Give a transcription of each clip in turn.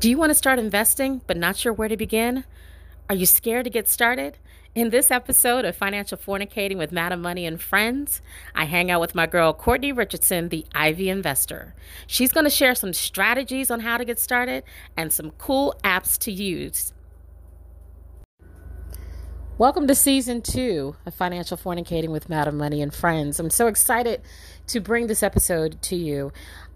Do you want to start investing but not sure where to begin? Are you scared to get started? In this episode of Financial Fornicating with Madam Money and Friends, I hang out with my girl Courtney Richardson, the Ivy Investor. She's going to share some strategies on how to get started and some cool apps to use. Welcome to season two of Financial Fornicating with Madam Money and Friends. I'm so excited to bring this episode to you.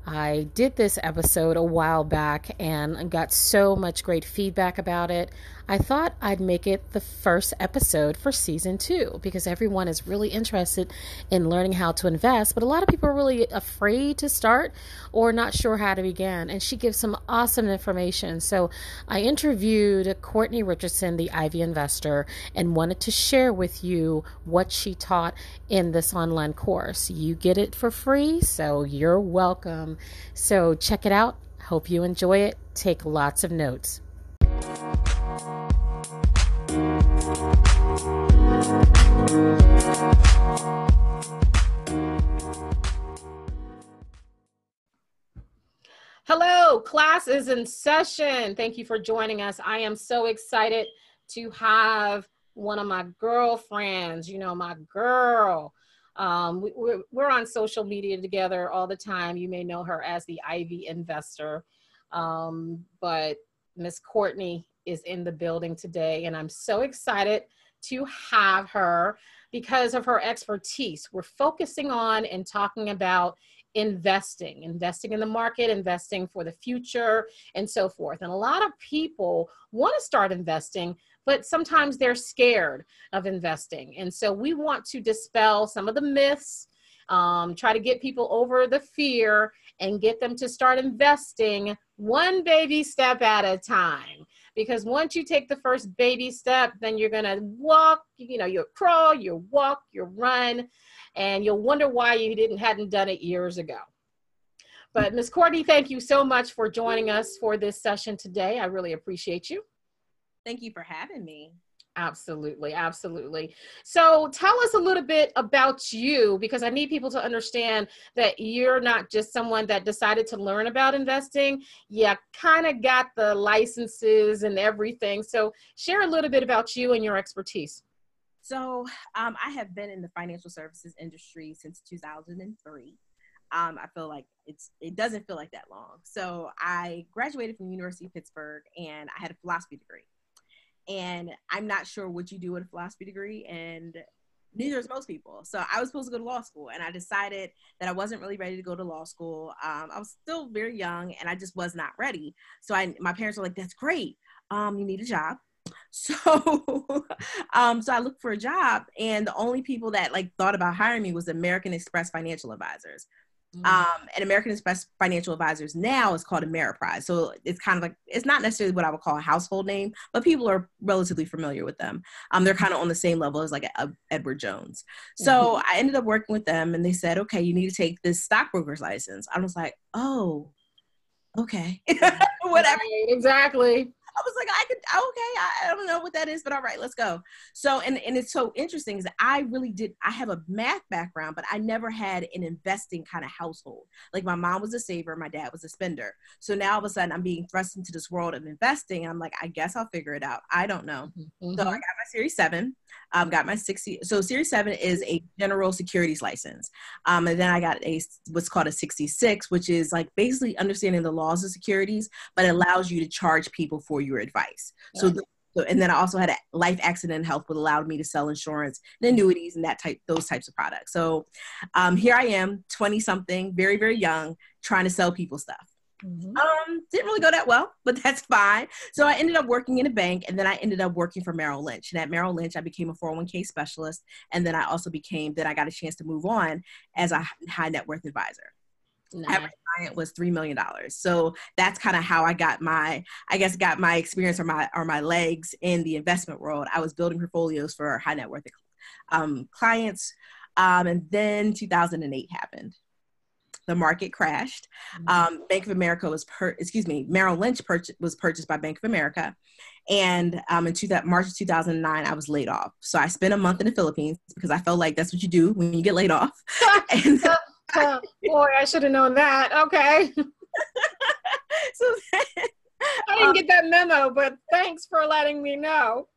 I did this episode a while back and got so much great feedback about it. I thought I'd make it the first episode for season two because everyone is really interested in learning how to invest, but a lot of people are really afraid to start or not sure how to begin. And she gives some awesome information. So I interviewed Courtney Richardson, the Ivy investor, and wanted to share with you what she taught in this online course. You get it for free, so you're welcome. So check it out. Hope you enjoy it. Take lots of notes. Hello, class is in session. Thank you for joining us. I am so excited to have one of my girlfriends, you know, my girl. Um, we, we're, we're on social media together all the time. You may know her as the Ivy Investor. Um, but Miss Courtney is in the building today, and I'm so excited to have her because of her expertise. We're focusing on and talking about investing, investing in the market, investing for the future, and so forth. And a lot of people want to start investing, but sometimes they're scared of investing. And so we want to dispel some of the myths, um, try to get people over the fear, and get them to start investing one baby step at a time because once you take the first baby step then you're going to walk you know you'll crawl you'll walk you'll run and you'll wonder why you didn't hadn't done it years ago but Ms. Courtney, thank you so much for joining us for this session today. I really appreciate you. Thank you for having me. Absolutely, absolutely. So tell us a little bit about you because I need people to understand that you're not just someone that decided to learn about investing. You kind of got the licenses and everything. So share a little bit about you and your expertise. So um, I have been in the financial services industry since 2003. Um, I feel like it's it doesn't feel like that long. So I graduated from University of Pittsburgh and I had a philosophy degree and I'm not sure what you do with a philosophy degree, and neither is most people. So I was supposed to go to law school, and I decided that I wasn't really ready to go to law school. Um, I was still very young, and I just was not ready. So I, my parents were like, "That's great. Um, you need a job." So, um, so I looked for a job, and the only people that like thought about hiring me was American Express Financial Advisors. Mm-hmm. Um, and American Express Financial Advisors now is called Ameriprise. So it's kind of like, it's not necessarily what I would call a household name, but people are relatively familiar with them. Um, they're kind of on the same level as like a, a Edward Jones. So mm-hmm. I ended up working with them and they said, okay, you need to take this stockbroker's license. I was like, oh, okay, whatever. Exactly. I was like, I could, okay, I, I, don't know what that is, but all right, let's go. So, and, and it's so interesting is that I really did, I have a math background, but I never had an investing kind of household. Like my mom was a saver, my dad was a spender. So now all of a sudden I'm being thrust into this world of investing. And I'm like, I guess I'll figure it out. I don't know. Mm-hmm. So I got my Series 7, um, got my 60. So Series 7 is a general securities license. Um, and then I got a, what's called a 66, which is like basically understanding the laws of securities, but allows you to charge people for your advice. So, the, so, and then I also had a life accident health, which allowed me to sell insurance and annuities and that type, those types of products. So, um, here I am, twenty something, very very young, trying to sell people stuff. Mm-hmm. Um, didn't really go that well, but that's fine. So I ended up working in a bank, and then I ended up working for Merrill Lynch. And at Merrill Lynch, I became a 401k specialist, and then I also became. Then I got a chance to move on as a high net worth advisor. Nice. Average client was three million dollars. So that's kind of how I got my, I guess, got my experience or my or my legs in the investment world. I was building portfolios for high net worth um, clients, um, and then 2008 happened. The market crashed. Mm-hmm. Um, Bank of America was per, excuse me, Merrill Lynch purchased, was purchased by Bank of America, and um, in two, that March of 2009, I was laid off. So I spent a month in the Philippines because I felt like that's what you do when you get laid off. and boy, I should have known that. Okay. so I didn't get that memo, but thanks for letting me know.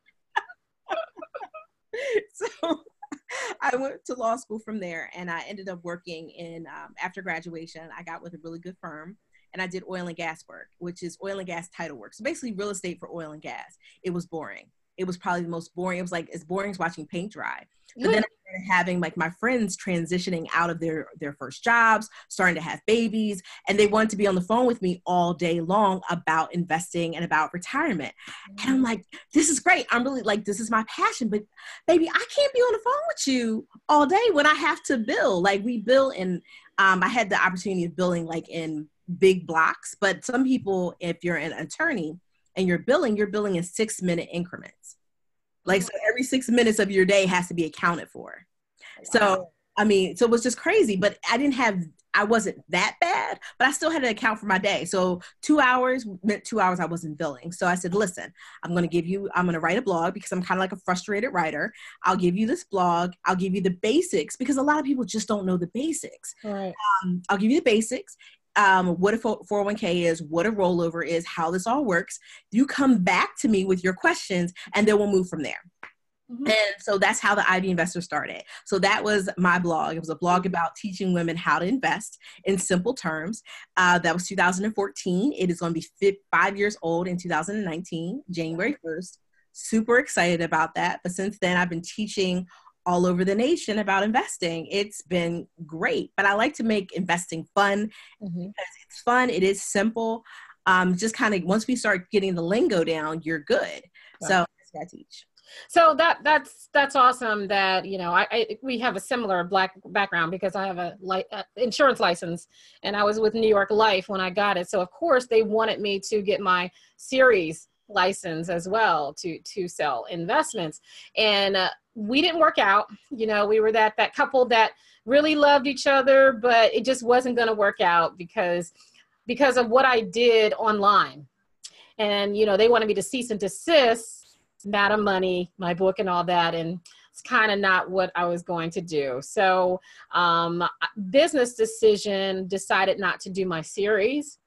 so I went to law school from there and I ended up working in, um, after graduation, I got with a really good firm and I did oil and gas work, which is oil and gas title work. So basically real estate for oil and gas. It was boring. It was probably the most boring. It was like as boring as watching paint dry. But then having like my friends transitioning out of their their first jobs, starting to have babies, and they wanted to be on the phone with me all day long about investing and about retirement. And I'm like, this is great. I'm really like, this is my passion, but baby, I can't be on the phone with you all day when I have to bill. Like we bill in um, I had the opportunity of billing like in big blocks, but some people, if you're an attorney and you're billing, you're billing in six minute increments. Like, so every six minutes of your day has to be accounted for. So, I mean, so it was just crazy, but I didn't have, I wasn't that bad, but I still had to account for my day. So two hours meant two hours I wasn't billing. So I said, listen, I'm going to give you, I'm going to write a blog because I'm kind of like a frustrated writer. I'll give you this blog. I'll give you the basics because a lot of people just don't know the basics. Right. Um, I'll give you the basics um, what a 401k is, what a rollover is, how this all works. You come back to me with your questions, and then we'll move from there. Mm-hmm. And so that's how the Ivy Investor started. So that was my blog. It was a blog about teaching women how to invest in simple terms. Uh, that was 2014. It is going to be five years old in 2019, January 1st. Super excited about that. But since then, I've been teaching all over the nation about investing. It's been great, but I like to make investing fun mm-hmm. because it's fun. It is simple. Um, just kind of once we start getting the lingo down, you're good. Right. So I teach. So that that's that's awesome. That you know, I, I we have a similar black background because I have a like uh, insurance license, and I was with New York Life when I got it. So of course they wanted me to get my series license as well to to sell investments and uh, we didn't work out. You know we were that that couple that really loved each other but it just wasn't going to work out because because of what i did online. And you know they wanted me to cease and desist It's madam money my book and all that and it's kind of not what i was going to do. So um, business decision decided not to do my series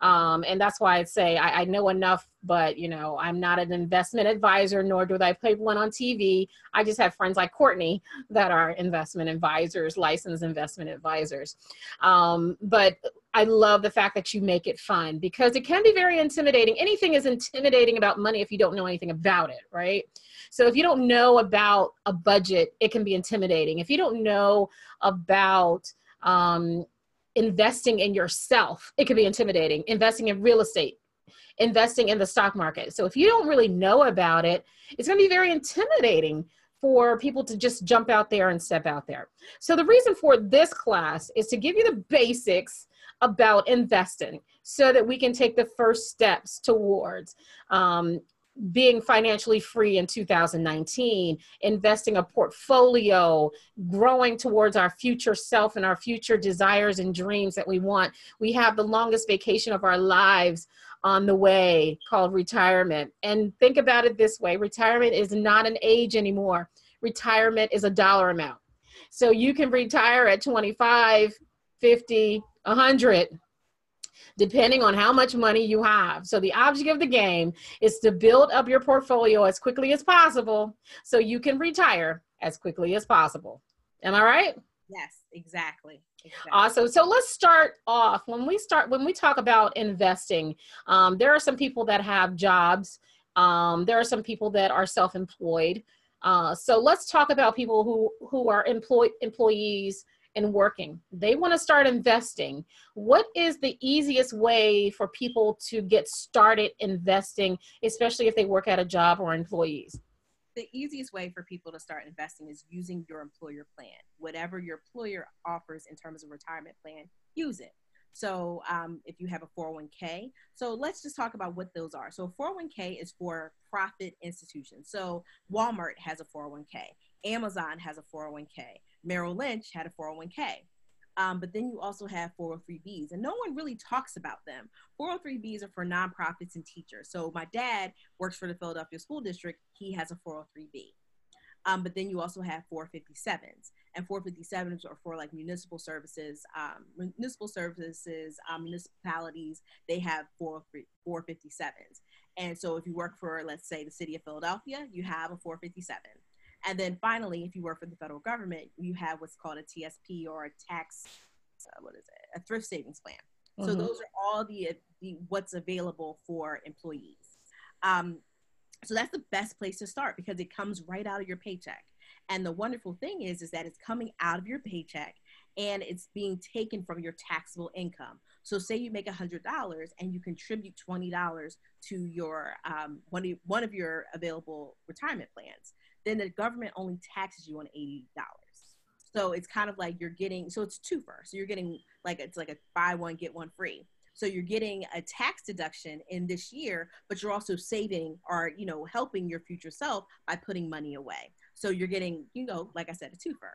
um, and that's why I'd say I, I, know enough, but you know, I'm not an investment advisor, nor do I play one on TV. I just have friends like Courtney that are investment advisors, licensed investment advisors. Um, but I love the fact that you make it fun because it can be very intimidating. Anything is intimidating about money if you don't know anything about it, right? So if you don't know about a budget, it can be intimidating. If you don't know about um, investing in yourself, it can be intimidating. Investing in real estate, investing in the stock market. So if you don't really know about it, it's going to be very intimidating for people to just jump out there and step out there. So the reason for this class is to give you the basics about investing so that we can take the first steps towards um, being financially free in 2019, investing a portfolio, growing towards our future self and our future desires and dreams that we want. We have the longest vacation of our lives on the way called retirement. And think about it this way retirement is not an age anymore, retirement is a dollar amount. So you can retire at 25, 50, 100 depending on how much money you have. So the object of the game is to build up your portfolio as quickly as possible so you can retire as quickly as possible. Am I right? Yes, exactly. Exactly. Awesome. So let's start off. When we start, when we talk about investing, um, there are some people that have jobs. Um, there are some people that are self-employed. Uh, so let's talk about people who who are employed employees and working. They want to start investing. What is the easiest way for people to get started investing, especially if they work at a job or employees? The easiest way for people to start investing is using your employer plan. Whatever your employer offers in terms of retirement plan, use it. So um, if you have a 401k, so let's just talk about what those are. So 401k is for profit institutions. So Walmart has a 401k, Amazon has a 401k, Merrill Lynch had a 401k. Um, but then you also have 403bs, and no one really talks about them. 403bs are for nonprofits and teachers. So my dad works for the Philadelphia School District. He has a 403b. Um, but then you also have 457s. and 457s are for like municipal services, um, municipal services, um, municipalities. They have 457s, and so if you work for, let's say, the city of Philadelphia, you have a 457. And then finally, if you work for the federal government, you have what's called a TSP or a tax, uh, what is it, a thrift savings plan. Mm-hmm. So those are all the, the what's available for employees. Um, so that's the best place to start because it comes right out of your paycheck. And the wonderful thing is, is that it's coming out of your paycheck and it's being taken from your taxable income. So say you make $100 and you contribute $20 to your um, one, of, one of your available retirement plans, then the government only taxes you on $80. So it's kind of like you're getting, so it's two first. So you're getting like, it's like a buy one, get one free. So you're getting a tax deduction in this year, but you're also saving or, you know, helping your future self by putting money away. So you're getting, you know, like I said, a twofer.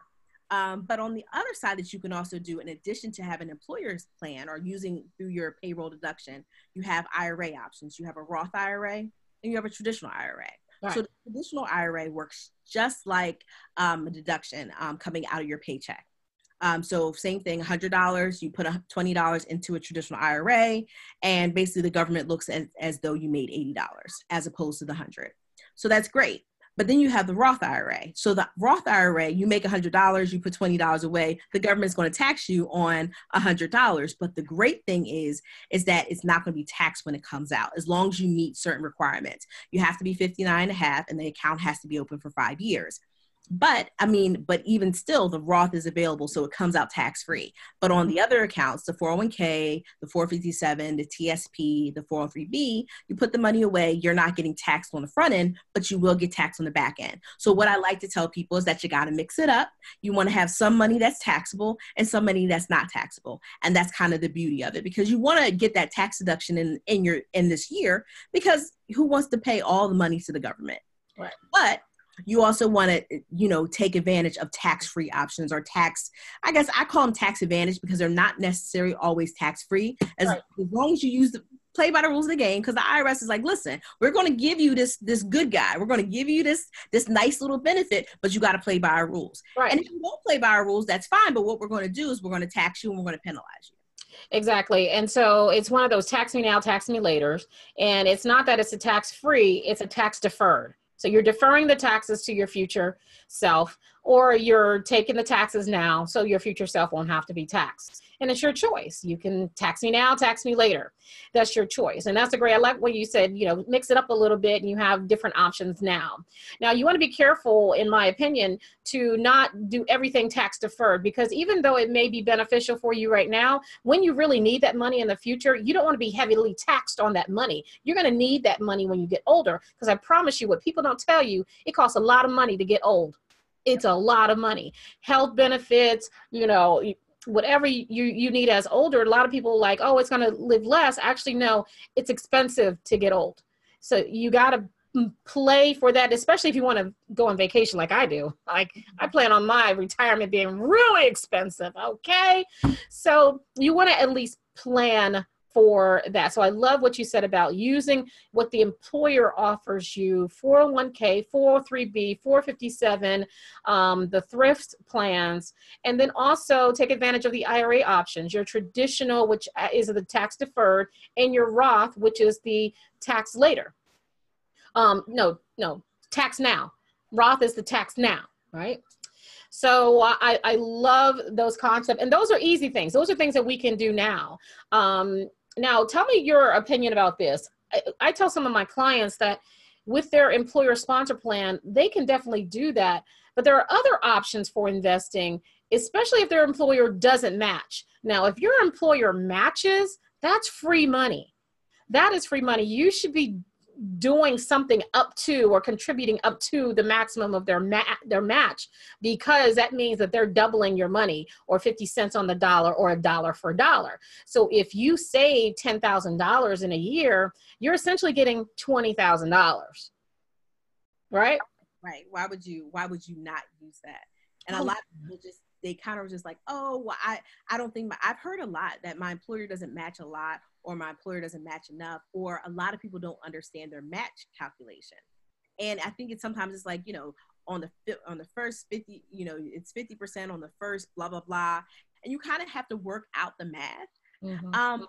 Um, but on the other side that you can also do, in addition to have an employer's plan or using through your payroll deduction, you have IRA options. You have a Roth IRA and you have a traditional IRA. Right. So the traditional IRA works just like um, a deduction um, coming out of your paycheck. Um, so same thing, $100, you put $20 into a traditional IRA, and basically the government looks as, as though you made $80 as opposed to the 100. So that's great. But then you have the Roth IRA. So the Roth IRA, you make $100, you put $20 away, the government's going to tax you on $100. But the great thing is, is that it's not going to be taxed when it comes out, as long as you meet certain requirements. You have to be 59 and a half, and the account has to be open for five years but I mean, but even still, the Roth is available, so it comes out tax free. But on the other accounts, the 401k, the 457, the TSP, the 403b, you put the money away, you're not getting taxed on the front end, but you will get taxed on the back end. So, what I like to tell people is that you got to mix it up. You want to have some money that's taxable and some money that's not taxable. And that's kind of the beauty of it because you want to get that tax deduction in, in your in this year because who wants to pay all the money to the government? Right. But you also want to you know take advantage of tax free options or tax i guess i call them tax advantage because they're not necessarily always tax free as, right. as long as you use the play by the rules of the game because the irs is like listen we're going to give you this this good guy we're going to give you this this nice little benefit but you got to play by our rules right. and if you don't play by our rules that's fine but what we're going to do is we're going to tax you and we're going to penalize you Exactly. And so it's one of those tax me now, tax me later. And it's not that it's a tax free, it's a tax deferred. So you're deferring the taxes to your future self, or you're taking the taxes now so your future self won't have to be taxed. And it's your choice. You can tax me now, tax me later. That's your choice. And that's a great, I like what you said, you know, mix it up a little bit and you have different options now. Now, you want to be careful, in my opinion, to not do everything tax deferred because even though it may be beneficial for you right now, when you really need that money in the future, you don't want to be heavily taxed on that money. You're going to need that money when you get older because I promise you, what people don't tell you, it costs a lot of money to get old it's a lot of money. Health benefits you know whatever you you need as older a lot of people like oh it's going to live less. Actually no it's expensive to get old. So you got to play for that especially if you want to go on vacation like i do. Like i plan on my retirement being really expensive okay? So you want to at least plan for that. So I love what you said about using what the employer offers you 401k, 403b, 457, um, the thrift plans, and then also take advantage of the IRA options your traditional, which uh, is the tax deferred, and your Roth, which is the tax later. Um, no, no, tax now. Roth is the tax now, right? So I, I love those concepts, and those are easy things. Those are things that we can do now. Um, now, tell me your opinion about this. I, I tell some of my clients that with their employer sponsor plan, they can definitely do that. But there are other options for investing, especially if their employer doesn't match. Now, if your employer matches, that's free money. That is free money. You should be doing something up to or contributing up to the maximum of their ma- their match because that means that they're doubling your money or 50 cents on the dollar or a dollar for a dollar. So if you save $10,000 in a year, you're essentially getting $20,000. Right? Right. Why would you why would you not use that? And a oh. lot of people just they kind of just like, oh, well, I, I don't think my, I've heard a lot that my employer doesn't match a lot or my employer doesn't match enough, or a lot of people don't understand their match calculation. And I think it's sometimes it's like, you know, on the on the first 50 you know it's 50% on the first blah blah blah and you kind of have to work out the math mm-hmm. um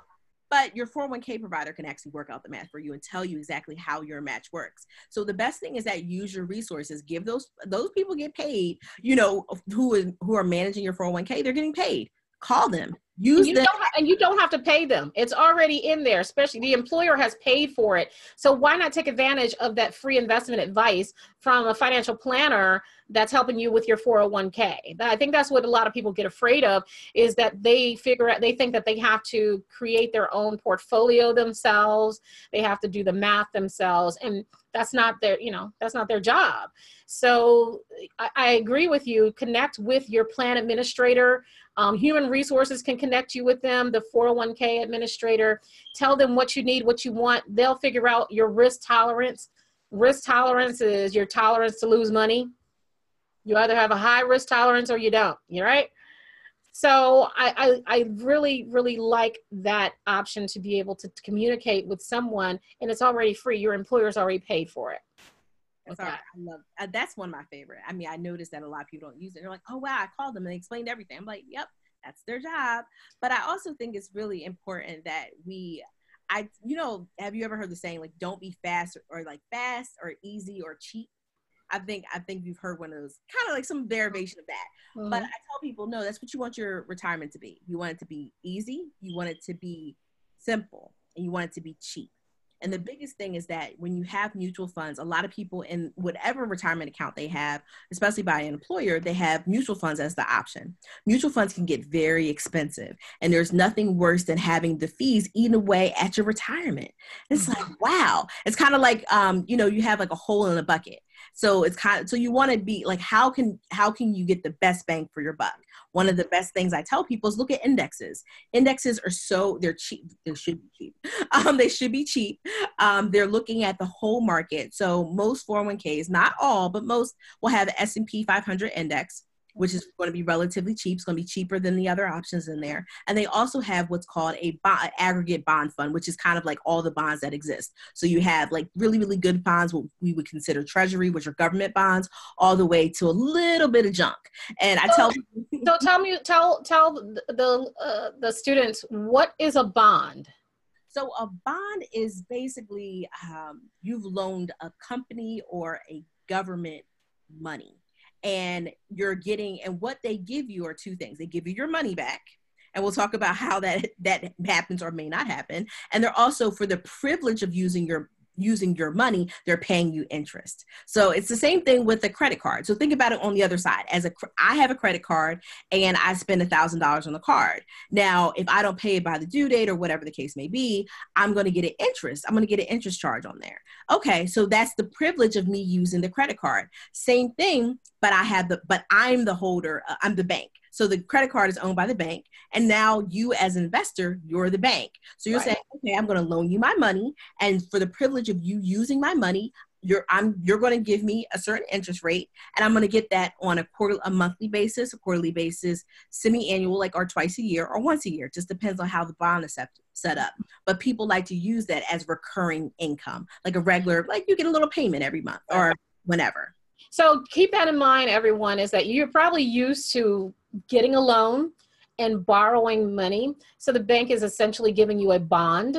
but your 401k provider can actually work out the math for you and tell you exactly how your match works. So the best thing is that use your resources. Give those those people get paid you know who is who are managing your 401k they're getting paid. Call them use and them ha- and you don't have to pay them. It's already in there especially the employer has paid for it. So why not take advantage of that free investment advice from a financial planner that's helping you with your 401k i think that's what a lot of people get afraid of is that they figure out they think that they have to create their own portfolio themselves. They have to do the math themselves and that's not their you know that's not their job. So I, I agree with you. Connect with your plan administrator um, human resources can connect you with them, the 401k administrator. Tell them what you need, what you want. They'll figure out your risk tolerance. Risk tolerance is your tolerance to lose money. You either have a high risk tolerance or you don't. You right? So I, I, I really really like that option to be able to communicate with someone, and it's already free. Your employer's already paid for it. That's okay. I love uh, that's one of my favorite. I mean, I noticed that a lot of people don't use it. They're like, oh wow, I called them and they explained everything. I'm like, yep, that's their job. But I also think it's really important that we I you know, have you ever heard the saying like don't be fast or, or like fast or easy or cheap? I think I think you've heard one of those kind of like some derivation of that. Mm-hmm. But I tell people, no, that's what you want your retirement to be. You want it to be easy, you want it to be simple, and you want it to be cheap. And the biggest thing is that when you have mutual funds, a lot of people in whatever retirement account they have, especially by an employer, they have mutual funds as the option. Mutual funds can get very expensive, and there's nothing worse than having the fees eaten away at your retirement. It's like, wow. It's kind of like, um, you know, you have like a hole in a bucket. So it's kind of so you want to be like, how can how can you get the best bang for your buck? One of the best things I tell people is look at indexes. Indexes are so they're cheap. They should be cheap. Um, they should be cheap. Um, they're looking at the whole market. So most 401ks, not all, but most will have S&P 500 index which is going to be relatively cheap. It's going to be cheaper than the other options in there. And they also have what's called a bond, aggregate bond fund, which is kind of like all the bonds that exist. So you have like really, really good bonds, what we would consider treasury, which are government bonds, all the way to a little bit of junk. And I tell so tell me, tell tell the uh, the students what is a bond. So a bond is basically um, you've loaned a company or a government money and you're getting and what they give you are two things. They give you your money back and we'll talk about how that that happens or may not happen. And they're also for the privilege of using your using your money, they're paying you interest. So it's the same thing with the credit card. So think about it on the other side. As a, I have a credit card and I spend a thousand dollars on the card. Now, if I don't pay it by the due date or whatever the case may be, I'm going to get an interest. I'm going to get an interest charge on there. Okay, so that's the privilege of me using the credit card. Same thing, but I have the, but I'm the holder. Uh, I'm the bank. So the credit card is owned by the bank. And now you, as an investor, you're the bank. So you're right. saying, okay, I'm going to loan you my money. And for the privilege of you using my money, you're I'm you're going to give me a certain interest rate, and I'm going to get that on a quarter, a monthly basis, a quarterly basis, semi-annual, like or twice a year, or once a year. Just depends on how the bond is set, set up. But people like to use that as recurring income, like a regular, like you get a little payment every month or whenever. So keep that in mind, everyone, is that you're probably used to getting a loan and borrowing money. So the bank is essentially giving you a bond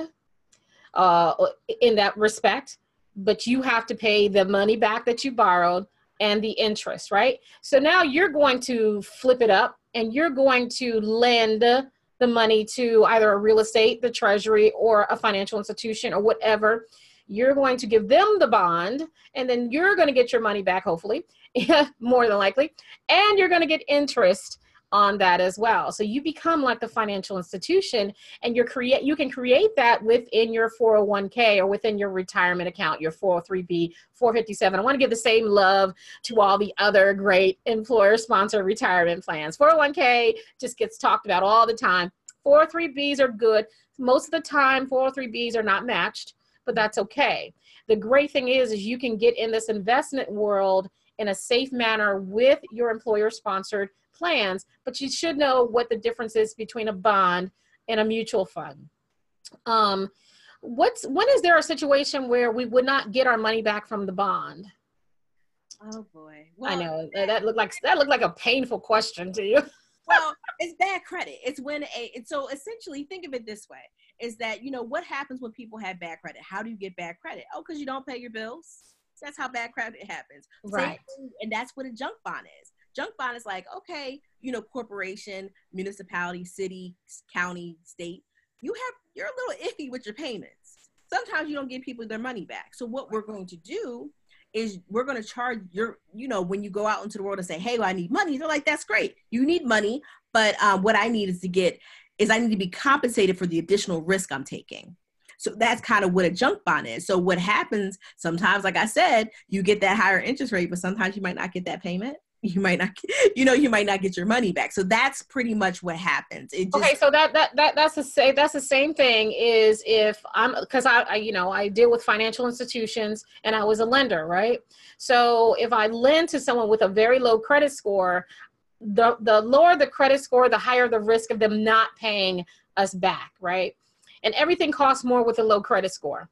uh, in that respect, but you have to pay the money back that you borrowed and the interest, right? So now you're going to flip it up and you're going to lend the money to either a real estate, the treasury, or a financial institution or whatever. You're going to give them the bond and then you're going to get your money back, hopefully, more than likely, and you're going to get interest on that as well. So you become like the financial institution and you're create you can create that within your 401k or within your retirement account, your 403b, 457. I want to give the same love to all the other great employer sponsored retirement plans. 401k just gets talked about all the time. 403bs are good. Most of the time 403bs are not matched, but that's okay. The great thing is is you can get in this investment world in a safe manner with your employer sponsored plans, but you should know what the difference is between a bond and a mutual fund. Um, what's when is there a situation where we would not get our money back from the bond? Oh boy. Well, I know that looked like that looked like a painful question to you. well, it's bad credit. It's when a it's so essentially think of it this way: is that you know what happens when people have bad credit? How do you get bad credit? Oh, because you don't pay your bills. That's how bad credit happens. Right. Same, and that's what a junk bond is. Junk bond is like, okay, you know, corporation, municipality, city, county, state. You have you're a little iffy with your payments. Sometimes you don't give people their money back. So what we're going to do is we're going to charge your, you know, when you go out into the world and say, hey, well, I need money, they're like, that's great. You need money, but um, what I need is to get, is I need to be compensated for the additional risk I'm taking. So that's kind of what a junk bond is. So what happens sometimes, like I said, you get that higher interest rate, but sometimes you might not get that payment you might not you know you might not get your money back. So that's pretty much what happens. Just, okay so that that, that that's the same that's the same thing is if i'm because I, I you know i deal with financial institutions and i was a lender right? So if i lend to someone with a very low credit score the the lower the credit score the higher the risk of them not paying us back right? And everything costs more with a low credit score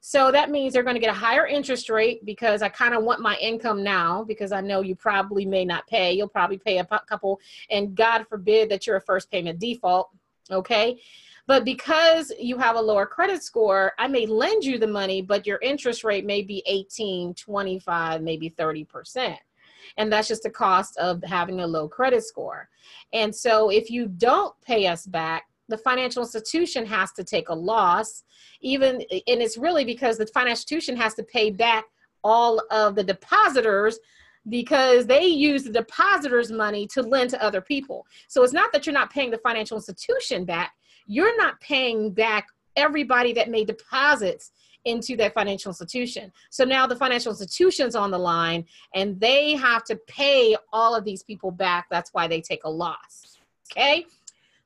so that means they're going to get a higher interest rate because I kind of want my income now because I know you probably may not pay. You'll probably pay a couple, and God forbid that you're a first payment default. Okay. But because you have a lower credit score, I may lend you the money, but your interest rate may be 18, 25, maybe 30%. And that's just the cost of having a low credit score. And so if you don't pay us back, the financial institution has to take a loss even and it's really because the financial institution has to pay back all of the depositors because they use the depositors money to lend to other people so it's not that you're not paying the financial institution back you're not paying back everybody that made deposits into that financial institution. So now the financial institution's on the line and they have to pay all of these people back. That's why they take a loss. Okay.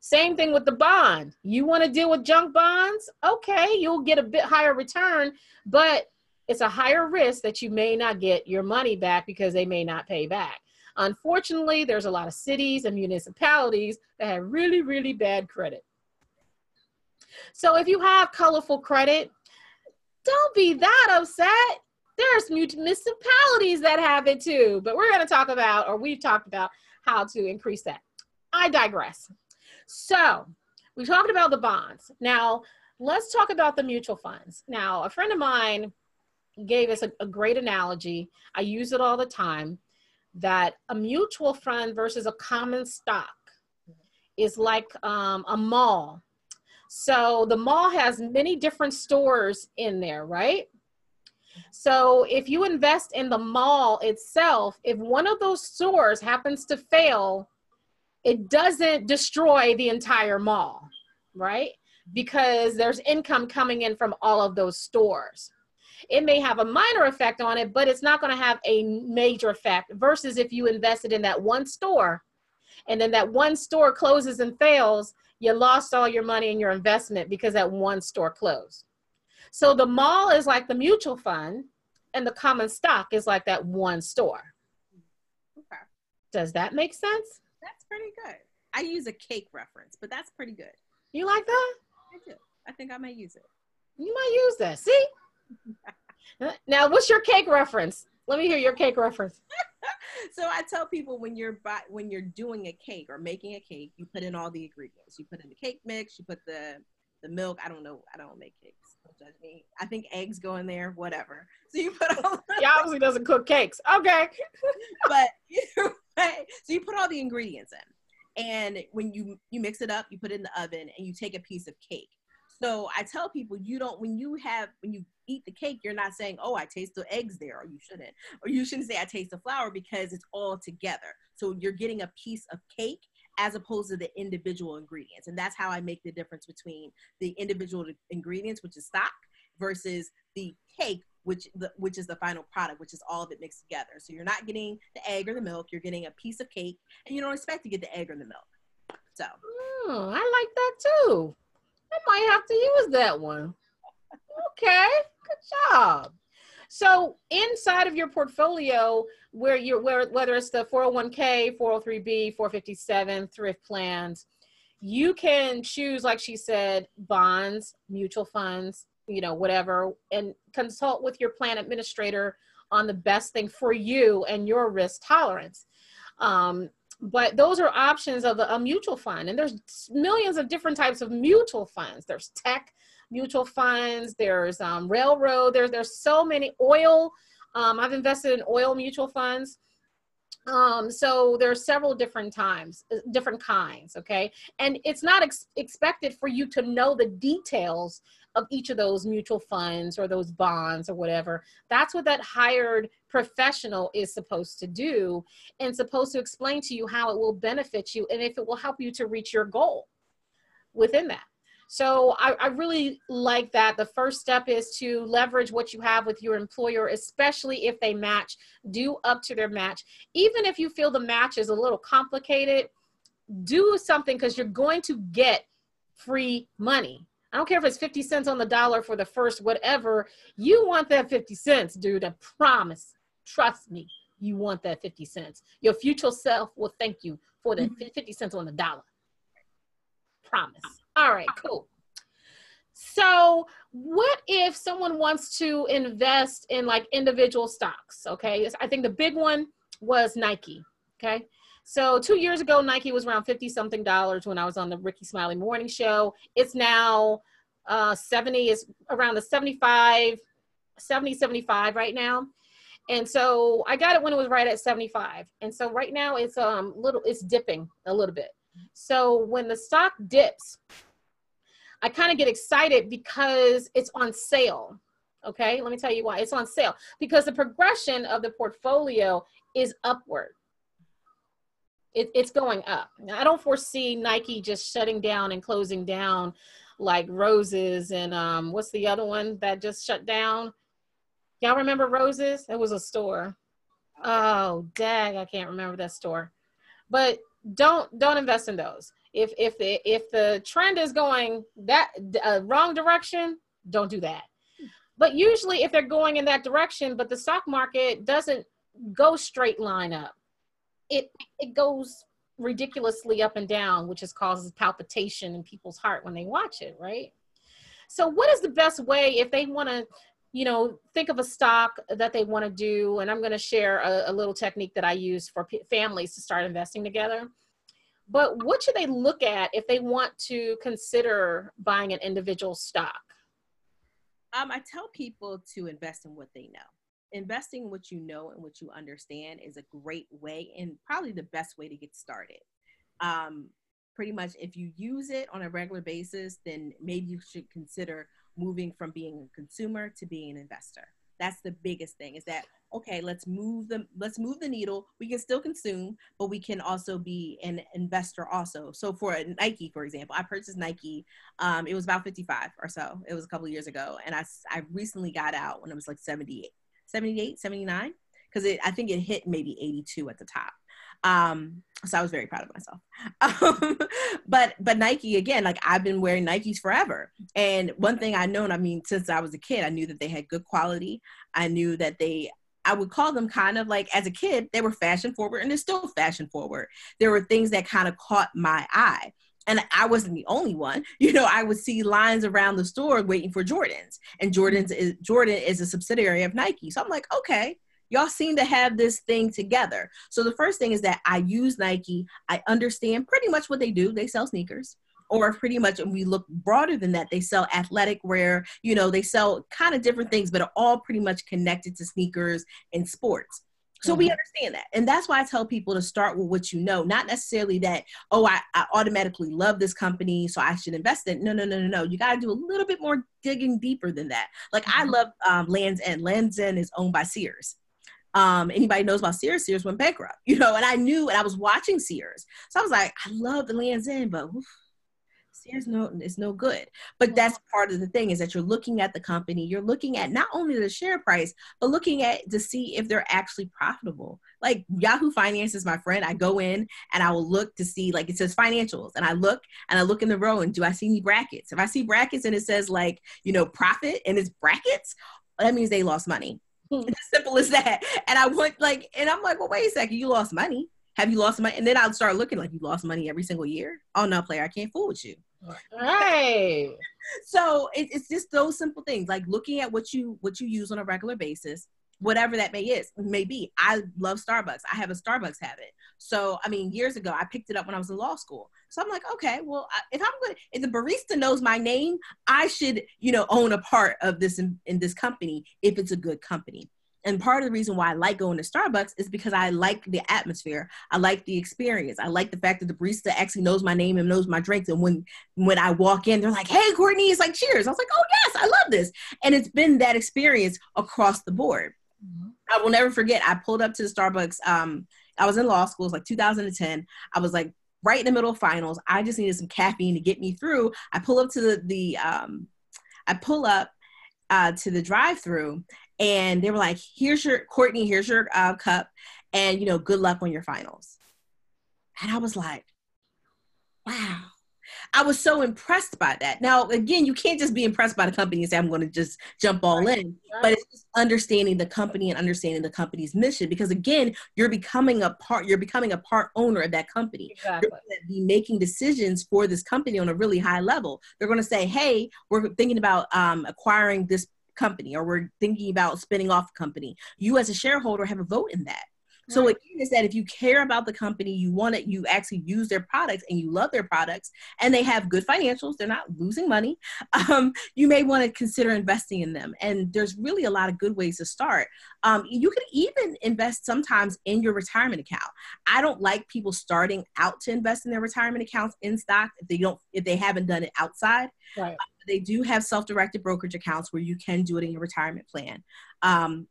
Same thing with the bond. You want to deal with junk bonds? Okay, you'll get a bit higher return, but it's a higher risk that you may not get your money back because they may not pay back. Unfortunately, there's a lot of cities and municipalities that have really, really bad credit. So if you have colorful credit, don't be that upset. There's municipalities that have it too, but we're going to talk about, or we've talked about, how to increase that. I digress. So we talked about the bonds. Now let's talk about the mutual funds. Now, a friend of mine gave us a, a great analogy. I use it all the time that a mutual fund versus a common stock is like um, a mall. So the mall has many different stores in there, right? So if you invest in the mall itself, if one of those stores happens to fail, it doesn't destroy the entire mall, right? Because there's income coming in from all of those stores. It may have a minor effect on it, but it's not going to have a major effect versus if you invested in that one store and then that one store closes and fails, you lost all your money in your investment because that one store closed. So the mall is like the mutual fund and the common stock is like that one store. Okay. Does that make sense? That's pretty good. I use a cake reference, but that's pretty good. You like that? I do. I think I may use it. You might use that. See? now, what's your cake reference? Let me hear your cake reference. so I tell people when you're when you're doing a cake or making a cake, you put in all the ingredients. You put in the cake mix, you put the the milk. I don't know. I don't make cakes. Don't judge me. I think eggs go in there. Whatever. So you put all. he obviously doesn't cook cakes. Okay. but so you put all the ingredients in, and when you you mix it up, you put it in the oven, and you take a piece of cake. So I tell people you don't when you have when you eat the cake, you're not saying, "Oh, I taste the eggs there," or you shouldn't, or you shouldn't say, "I taste the flour," because it's all together. So you're getting a piece of cake as opposed to the individual ingredients, and that's how I make the difference between the individual ingredients, which is stock, versus the cake, which the, which is the final product, which is all of it mixed together. So you're not getting the egg or the milk, you're getting a piece of cake, and you don't expect to get the egg or the milk. So oh, I like that too. I might have to use that one. Okay, good job. So inside of your portfolio, where you're where whether it's the 401k, 403b, 457, thrift plans, you can choose, like she said, bonds, mutual funds, you know, whatever, and consult with your plan administrator on the best thing for you and your risk tolerance. Um, but those are options of a, a mutual fund, and there's millions of different types of mutual funds. There's tech mutual funds. There's um, railroad. There's there's so many oil. Um, I've invested in oil mutual funds. Um, so there are several different times, uh, different kinds. Okay, and it's not ex- expected for you to know the details of each of those mutual funds or those bonds or whatever. That's what that hired professional is supposed to do and supposed to explain to you how it will benefit you and if it will help you to reach your goal within that. So I, I, really like that. The first step is to leverage what you have with your employer, especially if they match, do up to their match. Even if you feel the match is a little complicated, do something because you're going to get free money. I don't care if it's 50 cents on the dollar for the first whatever. You want that 50 cents, dude. I promise. Trust me. You want that 50 cents. Your future self will thank you for the mm-hmm. 50 cents on the dollar. Promise. All right, cool. So, what if someone wants to invest in like individual stocks? Okay, I think the big one was Nike. Okay, so two years ago, Nike was around 50 something dollars when I was on the Rickey Smiley Morning Show. It's now uh, 70 is around the 75, 70, 75 right now. And so I got it when it was right at 75. And so right now it's um little it's dipping a little bit. So when the stock dips, I kind of get excited because it's on sale. Okay, let me tell you why. It's on sale because the progression of the portfolio is upward it, it's going up. I don't foresee Nike just shutting down and closing down like Roses and um, what's the other one that just shut down? Y'all remember Roses? It was a store. Oh, dag, I can't remember that store. But don't don't invest in those. If if the if the trend is going that uh, wrong direction, don't do that. But usually, if they're going in that direction, but the stock market doesn't go straight line up it it goes ridiculously up and down, which just causes palpitation in people's heart when they watch it, right? So, what is the best way if they want to, you know, think of a stock that they want to do? And I'm going to share a, a, little technique that I use for p- families to start investing together. But what should they look at if they want to consider buying an individual stock? Um, I tell people to invest in what they know investing what you know and what you understand is a great way and probably the best way to get started. Um, pretty much, if you use it on a regular basis, then maybe you should consider moving from being a consumer to being an investor. That's the biggest thing is that okay, let's move the let's move the needle. We can still consume, but we can also be an investor also. So for Nike, for example, I purchased Nike. Um, it was about 55 or so. It was a couple years ago, and I I recently got out when it was like 78. 78, 79, because I think it hit maybe 82 at the top. Um, so I was very proud of myself. But but Nike again, like I've been wearing Nikes forever. And one thing I known, I mean, since I was a kid, I knew that they had good quality. I knew that they I would call them kind of like as a kid, they were fashion forward and they're still fashion forward. There were things that kind of caught my eye and I wasn't the only one. You know, I would see lines around the store waiting for Jordans, and Jordans is Jordan is a subsidiary of Nike. So I'm like, okay, y'all seem to have this thing together. So the first thing is that I use Nike. I understand pretty much what they do. They sell sneakers. Or pretty much, and we look broader than that, they sell athletic wear, you know, they sell kind of different things, but are all pretty much connected to sneakers and sports. So mm-hmm. we understand that. And that's why I tell people to start with what you know, not necessarily that, oh, I, I automatically love this company, so I should invest in it. No, no, no, no, no. You got to do a little bit more digging deeper than that. Like mm-hmm. I love um, Lands End. Lands End is owned by Sears. Um, anybody knows about Sears, Sears went bankrupt, you know, and I knew, and I was watching Sears. So I was like, I love the Lands End, but oof, Sears no it's no good. But that's part of the thing is that you're looking at the company, you're looking at not only the share price, but looking at to see if they're actually profitable. Like Yahoo Finance is my friend. I go in and I will look to see like it says financials and I look and I look in the row and do I see any brackets? If I see brackets and it says like, you know, profit and it's brackets, that means they lost money. Hmm. It's as simple as that. And I went like, and I'm like, well, wait a second, you lost money. Have you lost money? And then I'll start looking like you lost money every single year. Oh no, player, I can't fool with you. Right. so it, it's just those simple things like looking at what you what you use on a regular basis whatever that may is may be. I love Starbucks. I have a Starbucks habit. So I mean, years ago, I picked it up when I was in law school. So I'm like, okay, well, if I'm good if the barista knows my name, I should, you know, own a part of this in, in this company if it's a good company. And part of the reason why I like going to Starbucks is because I like the atmosphere. I like the experience. I like the fact that the barista actually knows my name and knows my drinks. And when when I walk in, they're like, "Hey, Courtney!" It's like, "Cheers!" I was like, "Oh yes, I love this." And it's been that experience across the board. Mm-hmm. I will never forget. I pulled up to the Starbucks. Um, I was in law school. It was like 2010. I was like right in the middle of finals. I just needed some caffeine to get me through. I pull up to the the um, I pull up uh, to the drive-through, and they were like, "Here's your Courtney. Here's your uh, cup, and you know, good luck on your finals." And I was like, "Wow." I was so impressed by that. Now, again, you can't just be impressed by the company and say, I'm going to just jump all in, but it's just understanding the company and understanding the company's mission. Because again, you're becoming a part, you're becoming a part owner of that company. Exactly. You're going to be making decisions for this company on a really high level. They're going to say, hey, we're thinking about um, acquiring this company or we're thinking about spinning off a company. You as a shareholder have a vote in that. So again, is that if you care about the company, you want it, you actually use their products and you love their products, and they have good financials, they're not losing money. Um, you may want to consider investing in them. And there's really a lot of good ways to start. Um, you can even invest sometimes in your retirement account. I don't like people starting out to invest in their retirement accounts in stock if they don't if they haven't done it outside. Right. Uh, they do have self-directed brokerage accounts where you can do it in your retirement plan. Um,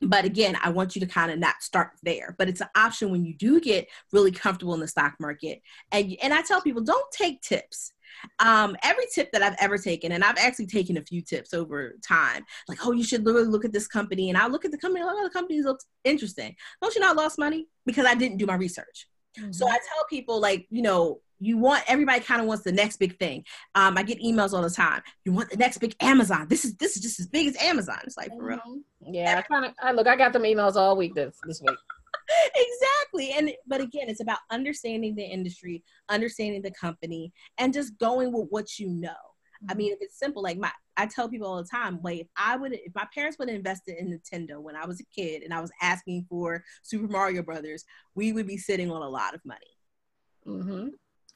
but again i want you to kind of not start there but it's an option when you do get really comfortable in the stock market and and i tell people don't take tips um, every tip that I've ever taken, and I've actually taken a few tips over time, like, oh, you should really look at this company. And I look at the company, oh, the company looks interesting. Don't you not lost money? Because I didn't do my research. Mm-hmm. So I tell people, like, you know, you want everybody kind of wants the next big thing. Um, I get emails all the time. You want the next big Amazon. This is this is just as big as Amazon. It's like for real. Mm-hmm. Yeah, I kind of I look. I got them emails all week this this week. exactly, and but again, it's about understanding the industry, understanding the company, and just going with what you know. I mean, if it's simple, like my I tell people all the time, like if I would if my parents would have invested in Nintendo when I was a kid and I was asking for Super Mario Brothers, we would be sitting on a lot of money. Mm-hmm.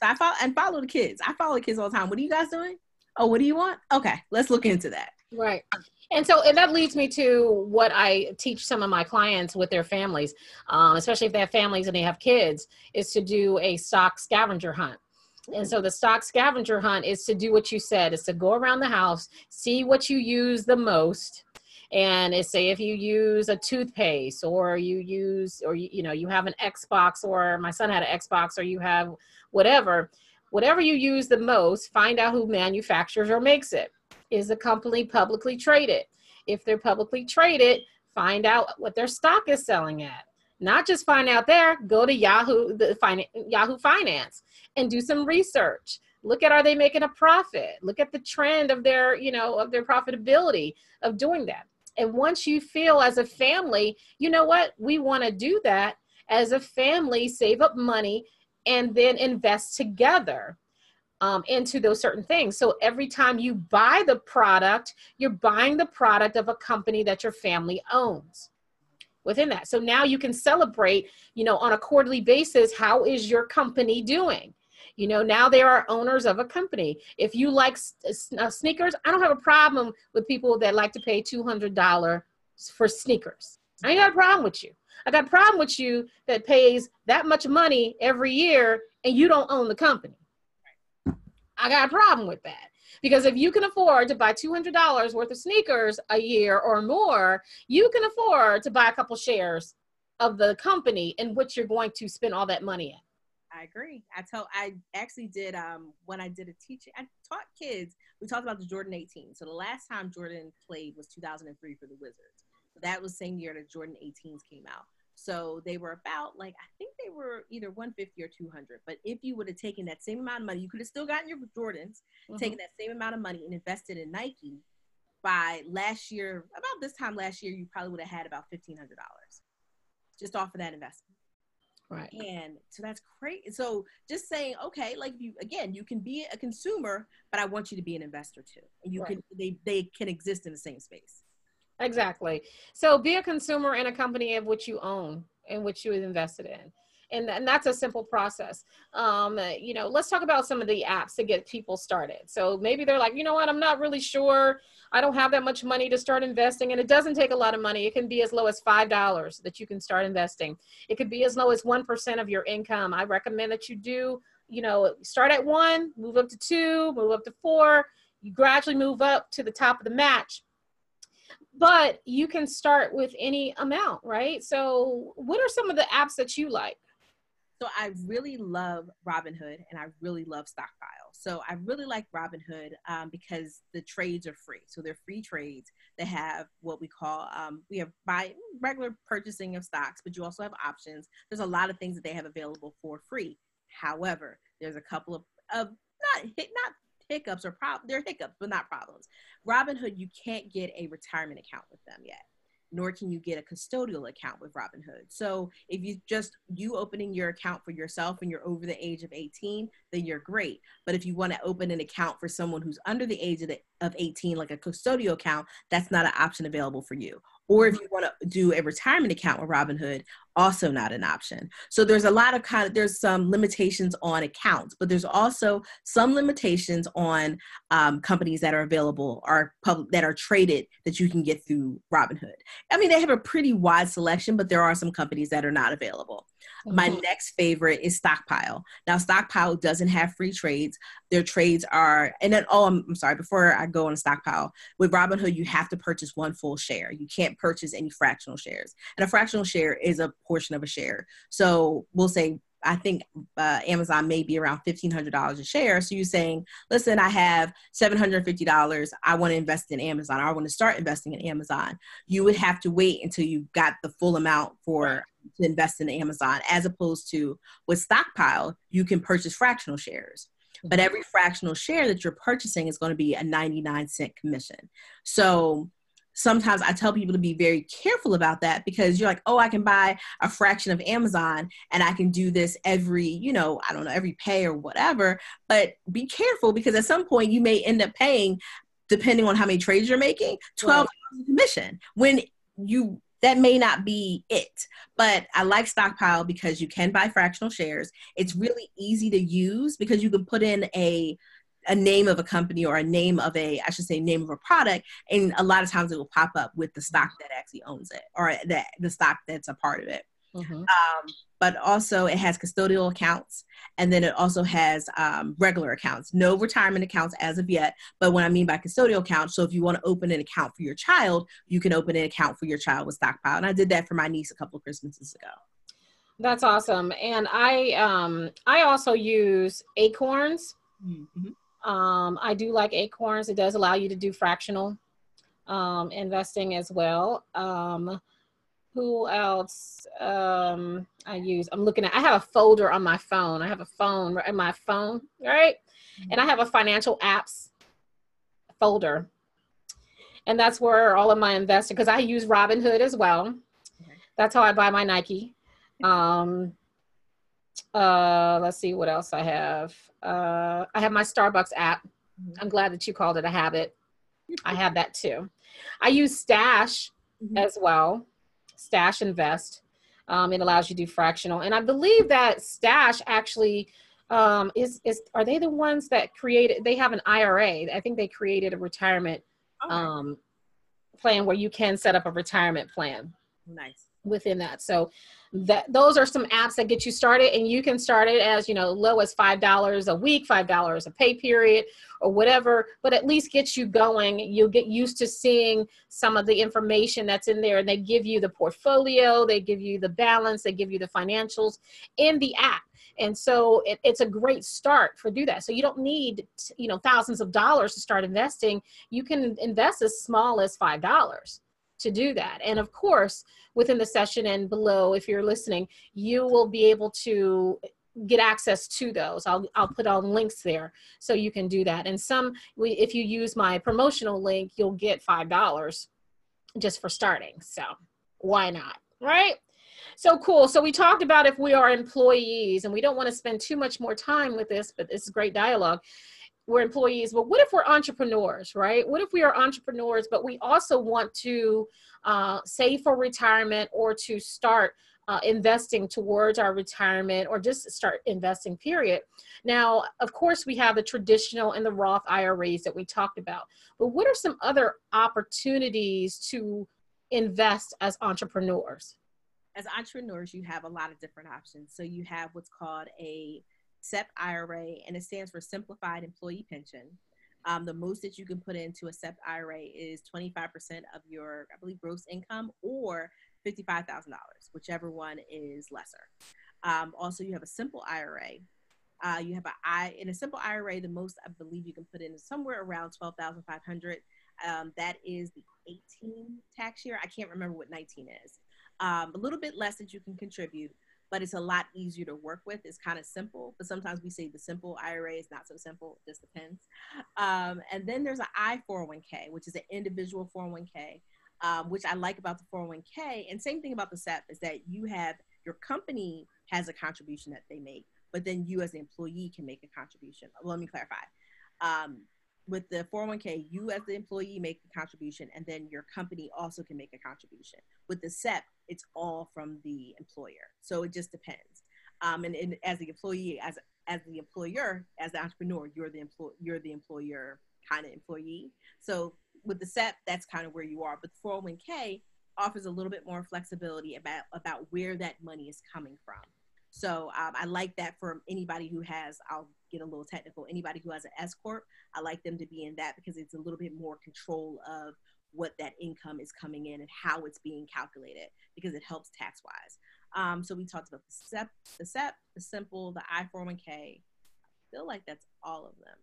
I follow and follow the kids. I follow the kids all the time. What are you guys doing? Oh, what do you want? Okay, let's look into that. Right. And so, and that leads me to what I teach some of my clients with their families, um, especially if they have families and they have kids, is to do a stock scavenger hunt. And so the stock scavenger hunt is to do what you said, is to go around the house, see what you use the most. And say if you use a toothpaste or you use, or you, you know, you have an Xbox or my son had an Xbox or you have whatever, whatever you use the most, find out who manufactures or makes it. Is the company publicly traded? If they're publicly traded, find out what their stock is selling at. Not just find out there, go to Yahoo, the fin- Yahoo Finance and do some research. Look at are they making a profit? Look at the trend of their, you know, of their profitability of doing that. And once you feel as a family, you know what, we want to do that as a family, save up money and then invest together um, into those certain things. So every time you buy the product, you're buying the product of a company that your family owns within that. So now you can celebrate, you know, on a quarterly basis, how is your company doing? You know, now they are owners of a company. If you like uh, sneakers, I don't have a problem with people that like to pay $200 for sneakers. I ain't got a problem with you. I got a problem with you that pays that much money every year and you don't own the company. I got a problem with that. Because if you can afford to buy $200 worth of sneakers a year or more, you can afford to buy a couple shares of the company in which you're going to spend all that money in. I agree. I told I actually did um when I did a teaching I taught kids. We talked about the Jordan 18. So the last time Jordan played was 2003 for the Wizards. So that was same year that Jordan 18s came out. So they were about like I think they were either 150 or 200. But if you would have taken that same amount of money, you could have still gotten your Jordans, mm-hmm. taken that same amount of money and invested in Nike. By last year, about this time last year, you probably would have had about fifteen hundred dollars just off of that investment. Right. And so that's great. So just saying, okay, like you again, you can be a consumer, but I want you to be an investor too. And you right. can they they can exist in the same space. Exactly. So be a consumer in a company of which you own and which you invested in. And, and that's a simple process. Um, you know, let's talk about some of the apps to get people started. So maybe they're like, you know what, I'm not really sure. I don't have that much money to start investing. And it doesn't take a lot of money. It can be as low as $5 that you can start investing. It could be as low as 1% of your income. I recommend that you do, you know, start at one, move up to two, move up to four. You gradually move up to the top of the match but you can start with any amount, right? So, what are some of the apps that you like? So, I really love Robinhood and I really love Stockpile. So, I really like Robinhood um, because the trades are free. So, they're free trades. They have what we call um, we have buy regular purchasing of stocks, but you also have options. There's a lot of things that they have available for free. However, there's a couple of, of not not hiccups or problems. They're hiccups, but not problems. Robinhood, you can't get a retirement account with them yet, nor can you get a custodial account with Robinhood. So if you just you opening your account for yourself and you're over the age of 18, then you're great. But if you want to open an account for someone who's under the age of, the, of 18, like a custodial account, that's not an option available for you. Or if you want to do a retirement account with Robinhood, also not an option. So there's a lot of kind of there's some limitations on accounts, but there's also some limitations on um, companies that are available are public that are traded that you can get through Robinhood. I mean, they have a pretty wide selection, but there are some companies that are not available. Mm-hmm. My next favorite is Stockpile. Now, Stockpile doesn't have free trades. Their trades are, and then, oh, I'm, I'm sorry, before I go on Stockpile, with Robinhood, you have to purchase one full share. You can't purchase any fractional shares. And a fractional share is a portion of a share. So we'll say I think uh, Amazon may be around $1,500 a share. So you're saying, listen, I have $750. I want to invest in Amazon. I want to start investing in Amazon. You would have to wait until you got the full amount for to invest in Amazon, as opposed to with Stockpile, you can purchase fractional shares. But mm-hmm. every fractional share that you're purchasing is going to be a 99 cent commission. So sometimes I tell people to be very careful about that because you're like, oh, I can buy a fraction of Amazon and I can do this every, you know, I don't know, every pay or whatever. But be careful because at some point you may end up paying, depending on how many trades you're making, 12 right. commission when you that may not be it but i like stockpile because you can buy fractional shares. It's really easy to use because you can put in a a name of a company or a name of a i should say name of a product and a lot of times it will pop up with the stock that actually owns it or that the stock that's a part of it mm-hmm. um, but also it has custodial accounts and then it also has um, regular accounts no retirement accounts as of yet but what i mean by custodial accounts so if you want to open an account for your child you can open an account for your child with stockpile and i did that for my niece a couple of christmases ago that's awesome and i um i also use acorns mm-hmm. Um, I do like Acorns. It does allow you to do fractional um, investing as well. Um, who else um, I use? I'm looking at, I have a folder on my phone. I have a phone in my phone, right? And I have a financial apps folder. And that's where all of my investing, because I use Robinhood as well. That's how I buy my Nike. Um, uh, let's see what else I have. Uh, I have my Starbucks app. Mm-hmm. I'm glad that you called it a habit. I have that too. I use Stash mm-hmm. as well. Stash Invest. Um, it allows you to do fractional, and I believe that Stash actually um, is is. Are they the ones that created? They have an IRA. I think they created a retirement um, plan where you can set up a retirement plan. Nice within that. So that those are some apps that get you started and you can start it as you know low as five dollars a week five dollars a pay period or whatever but at least get you going. You'll get used to seeing some of the information that's in there and they give you the portfolio they give you the balance they give you the financials in the app. And so it, it's a great start for do that. So you don't need you know thousands of dollars to start investing. You can invest as small as five dollars to do that. And of course, within the session and below, if you're listening, you will be able to get access to those. I'll, I'll put on links there so you can do that. And some, we, if you use my promotional link, you'll get $5 just for starting. So why not, right? So cool. So we talked about if we are employees and we don't want to spend too much more time with this, but this is great dialogue we're employees, but what if we're entrepreneurs, right? What if we are entrepreneurs, but we also want to uh, save for retirement or to start uh, investing towards our retirement or just start investing, period. Now, of course, we have the traditional and the Roth IRAs that we talked about, but what are some other opportunities to invest as entrepreneurs? As entrepreneurs, you have a lot of different options. So you have what's called a SEP IRA, and it stands for Simplified Employee Pension. Um, the most that you can put into a SEP IRA is 25% of your, I believe, gross income or $55,000, whichever one is lesser. Um, also, you have a simple IRA. Uh, you have a I in a simple IRA. The most I believe you can put in is somewhere around twelve thousand five hundred. Um, that is the 18 tax year. I can't remember what 19 is. Um, a little bit less that you can contribute, but it's a lot easier to work with. It's kind of simple, but sometimes we say the simple IRA is not so simple. It just depends. Um, and then there's an I401k, which is an individual 401k um, which I like about the 401k. And same thing about the SEP is that you have your company has a contribution that they make, but then you as an employee can make a contribution. Well, let me clarify. Um, with the 401k, you as the employee make the contribution, and then your company also can make a contribution. With the SEP, it's all from the employer, so it just depends. Um, and, and as the employee, as as the employer, as the entrepreneur, you're the employ you're the employer kind of employee. So with the SEP, that's kind of where you are. But the 401k offers a little bit more flexibility about about where that money is coming from. So um, I like that for anybody who has, I'll get a little technical, anybody who has an S corp, I like them to be in that because it's a little bit more control of what that income is coming in and how it's being calculated because it helps tax wise. Um, so we talked about the SEP, the SEP, the simple, the I401k. I feel like that's all of them.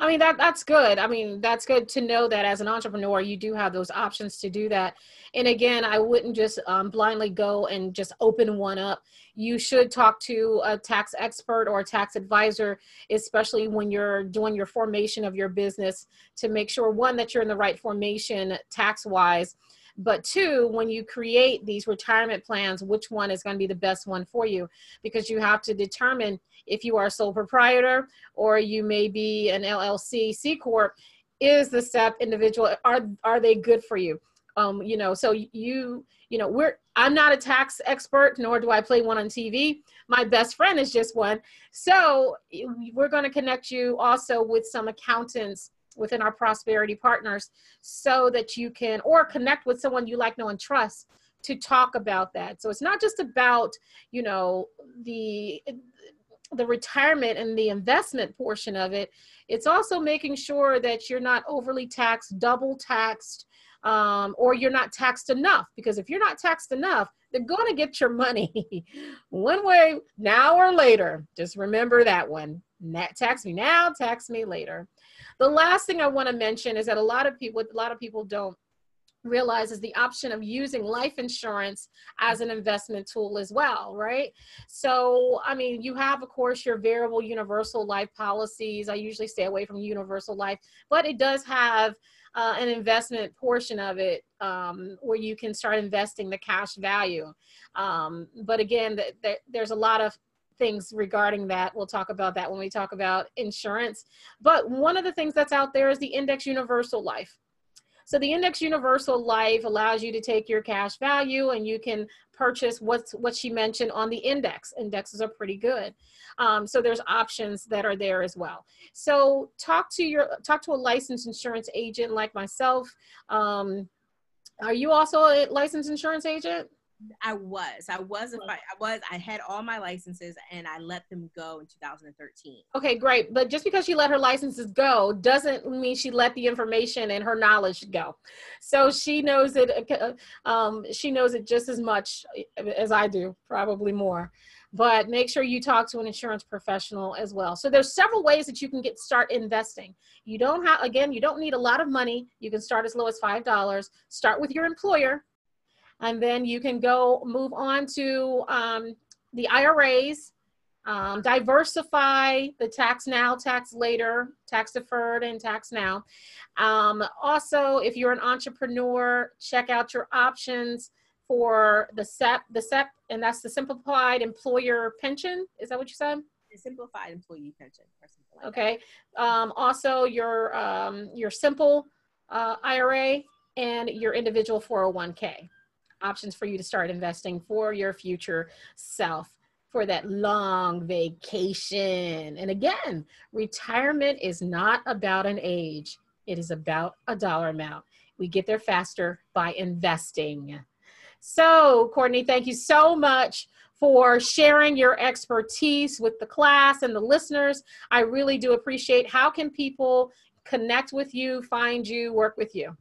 I mean that that's good. I mean that's good to know that as an entrepreneur you do have those options to do that. And again, I wouldn't just um, blindly go and just open one up. You should talk to a tax expert or a tax advisor, especially when you're doing your formation of your business, to make sure one that you're in the right formation tax wise but two when you create these retirement plans which one is going to be the best one for you because you have to determine if you are a sole proprietor or you may be an LLC C corp, is the SEP individual are are they good for you? Um, you know, so you you know we're I'm not a tax expert, nor do I play one on TV. My best friend is just one, so we're going to connect you also with some accountants within our prosperity partners so that you can or connect with someone you like know and trust to talk about that so it's not just about you know the the retirement and the investment portion of it, it's also making sure that you're not overly taxed, double taxed, um, or you're not taxed enough. Because if you're not taxed enough, they're going to get your money one way now or later. Just remember that one. tax me now, tax me later. The last thing I want to mention is that a lot of people, a lot of people don't realizes the option of using life insurance as an investment tool as well, right? So, I mean, you have, of course, your variable universal life policies. I usually stay away from universal life, but it does have uh, an investment portion of it um, where you can start investing the cash value. Um, but again, th- th- there's a lot of things regarding that. We'll talk about that when we talk about insurance. But one of the things that's out there is the index universal life. So the index universal life allows you to take your cash value and you can purchase what's what she mentioned on the index. Indexes are pretty good. Um, so there's options that are there as well. So talk to your talk to a licensed insurance agent like myself. Um, are you also a licensed insurance agent? I was. I was. I, I was. I had all my licenses, and I let them go in 2013. Okay, great. But just because she let her licenses go doesn't mean she let the information and her knowledge go. So she knows it. Uh, um, she knows it just as much as I do, probably more. But make sure you talk to an insurance professional as well. So there's several ways that you can get start investing. You don't have again. You don't need a lot of money. You can start as low as five dollars. Start with your employer and then you can go move on to um, the IRAs, um, diversify the tax now, tax later, tax deferred, and tax now. Um, also, if you're an entrepreneur, check out your options for the SEP, the SEP, and that's the simplified employer pension. Is that what you said? The simplified employee pension or like okay. Um, also, your um, your simple uh, IRA and your individual 401k options for you to start investing for your future self for that long vacation. And again, retirement is not about an age, it is about a dollar amount. We get there faster by investing. So, Courtney, thank you so much for sharing your expertise with the class and the listeners. I really do appreciate. How can people connect with you, find you, work with you?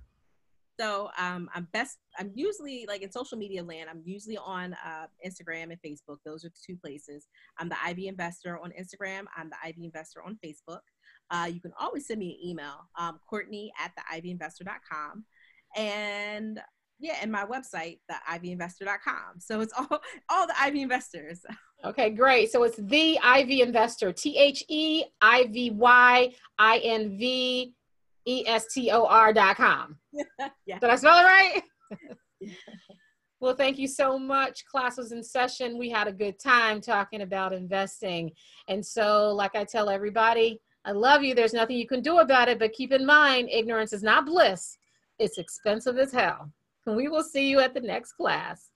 So um, I'm best. I'm usually like in social media land. I'm usually on uh, Instagram and Facebook. Those are the two places. I'm the Ivy Investor on Instagram. I'm the Ivy Investor on Facebook. Uh, you can always send me an email, um, Courtney at the ivyinvestor.com. And yeah, and my website, the ivyinvestor.com. So it's all all the Ivy investors. Okay, great. So it's the Ivy Investor, T H E I V Y I N V E S T O R dot com. yeah. Did I spell it right? well, thank you so much. Class was in session. We had a good time talking about investing. And so, like I tell everybody, I love you. There's nothing you can do about it, but keep in mind, ignorance is not bliss. It's expensive as hell. And we will see you at the next class.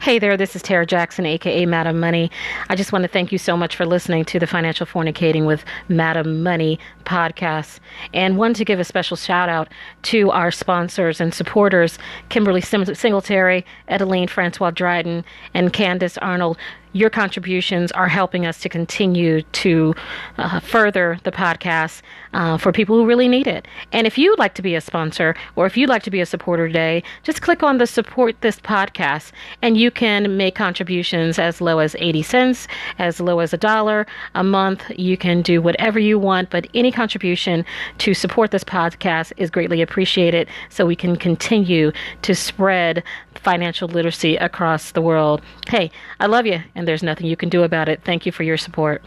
Hey there, this is Tara Jackson, aka Madam Money. I just want to thank you so much for listening to the Financial Fornicating with Madam Money podcast. And one to give a special shout out to our sponsors and supporters Kimberly Singletary, Edeline Francois Dryden, and Candace Arnold your contributions are helping us to continue to uh, further the podcast uh, for people who really need it. And if you'd like to be a sponsor or if you'd like to be a supporter today, just click on the support this podcast and you can make contributions as low as 80 cents, as low as a dollar a month. You can do whatever you want, but any contribution to support this podcast is greatly appreciated so we can continue to spread financial literacy across the world. Hey, I love you, and there's nothing you can do about it. Thank you for your support.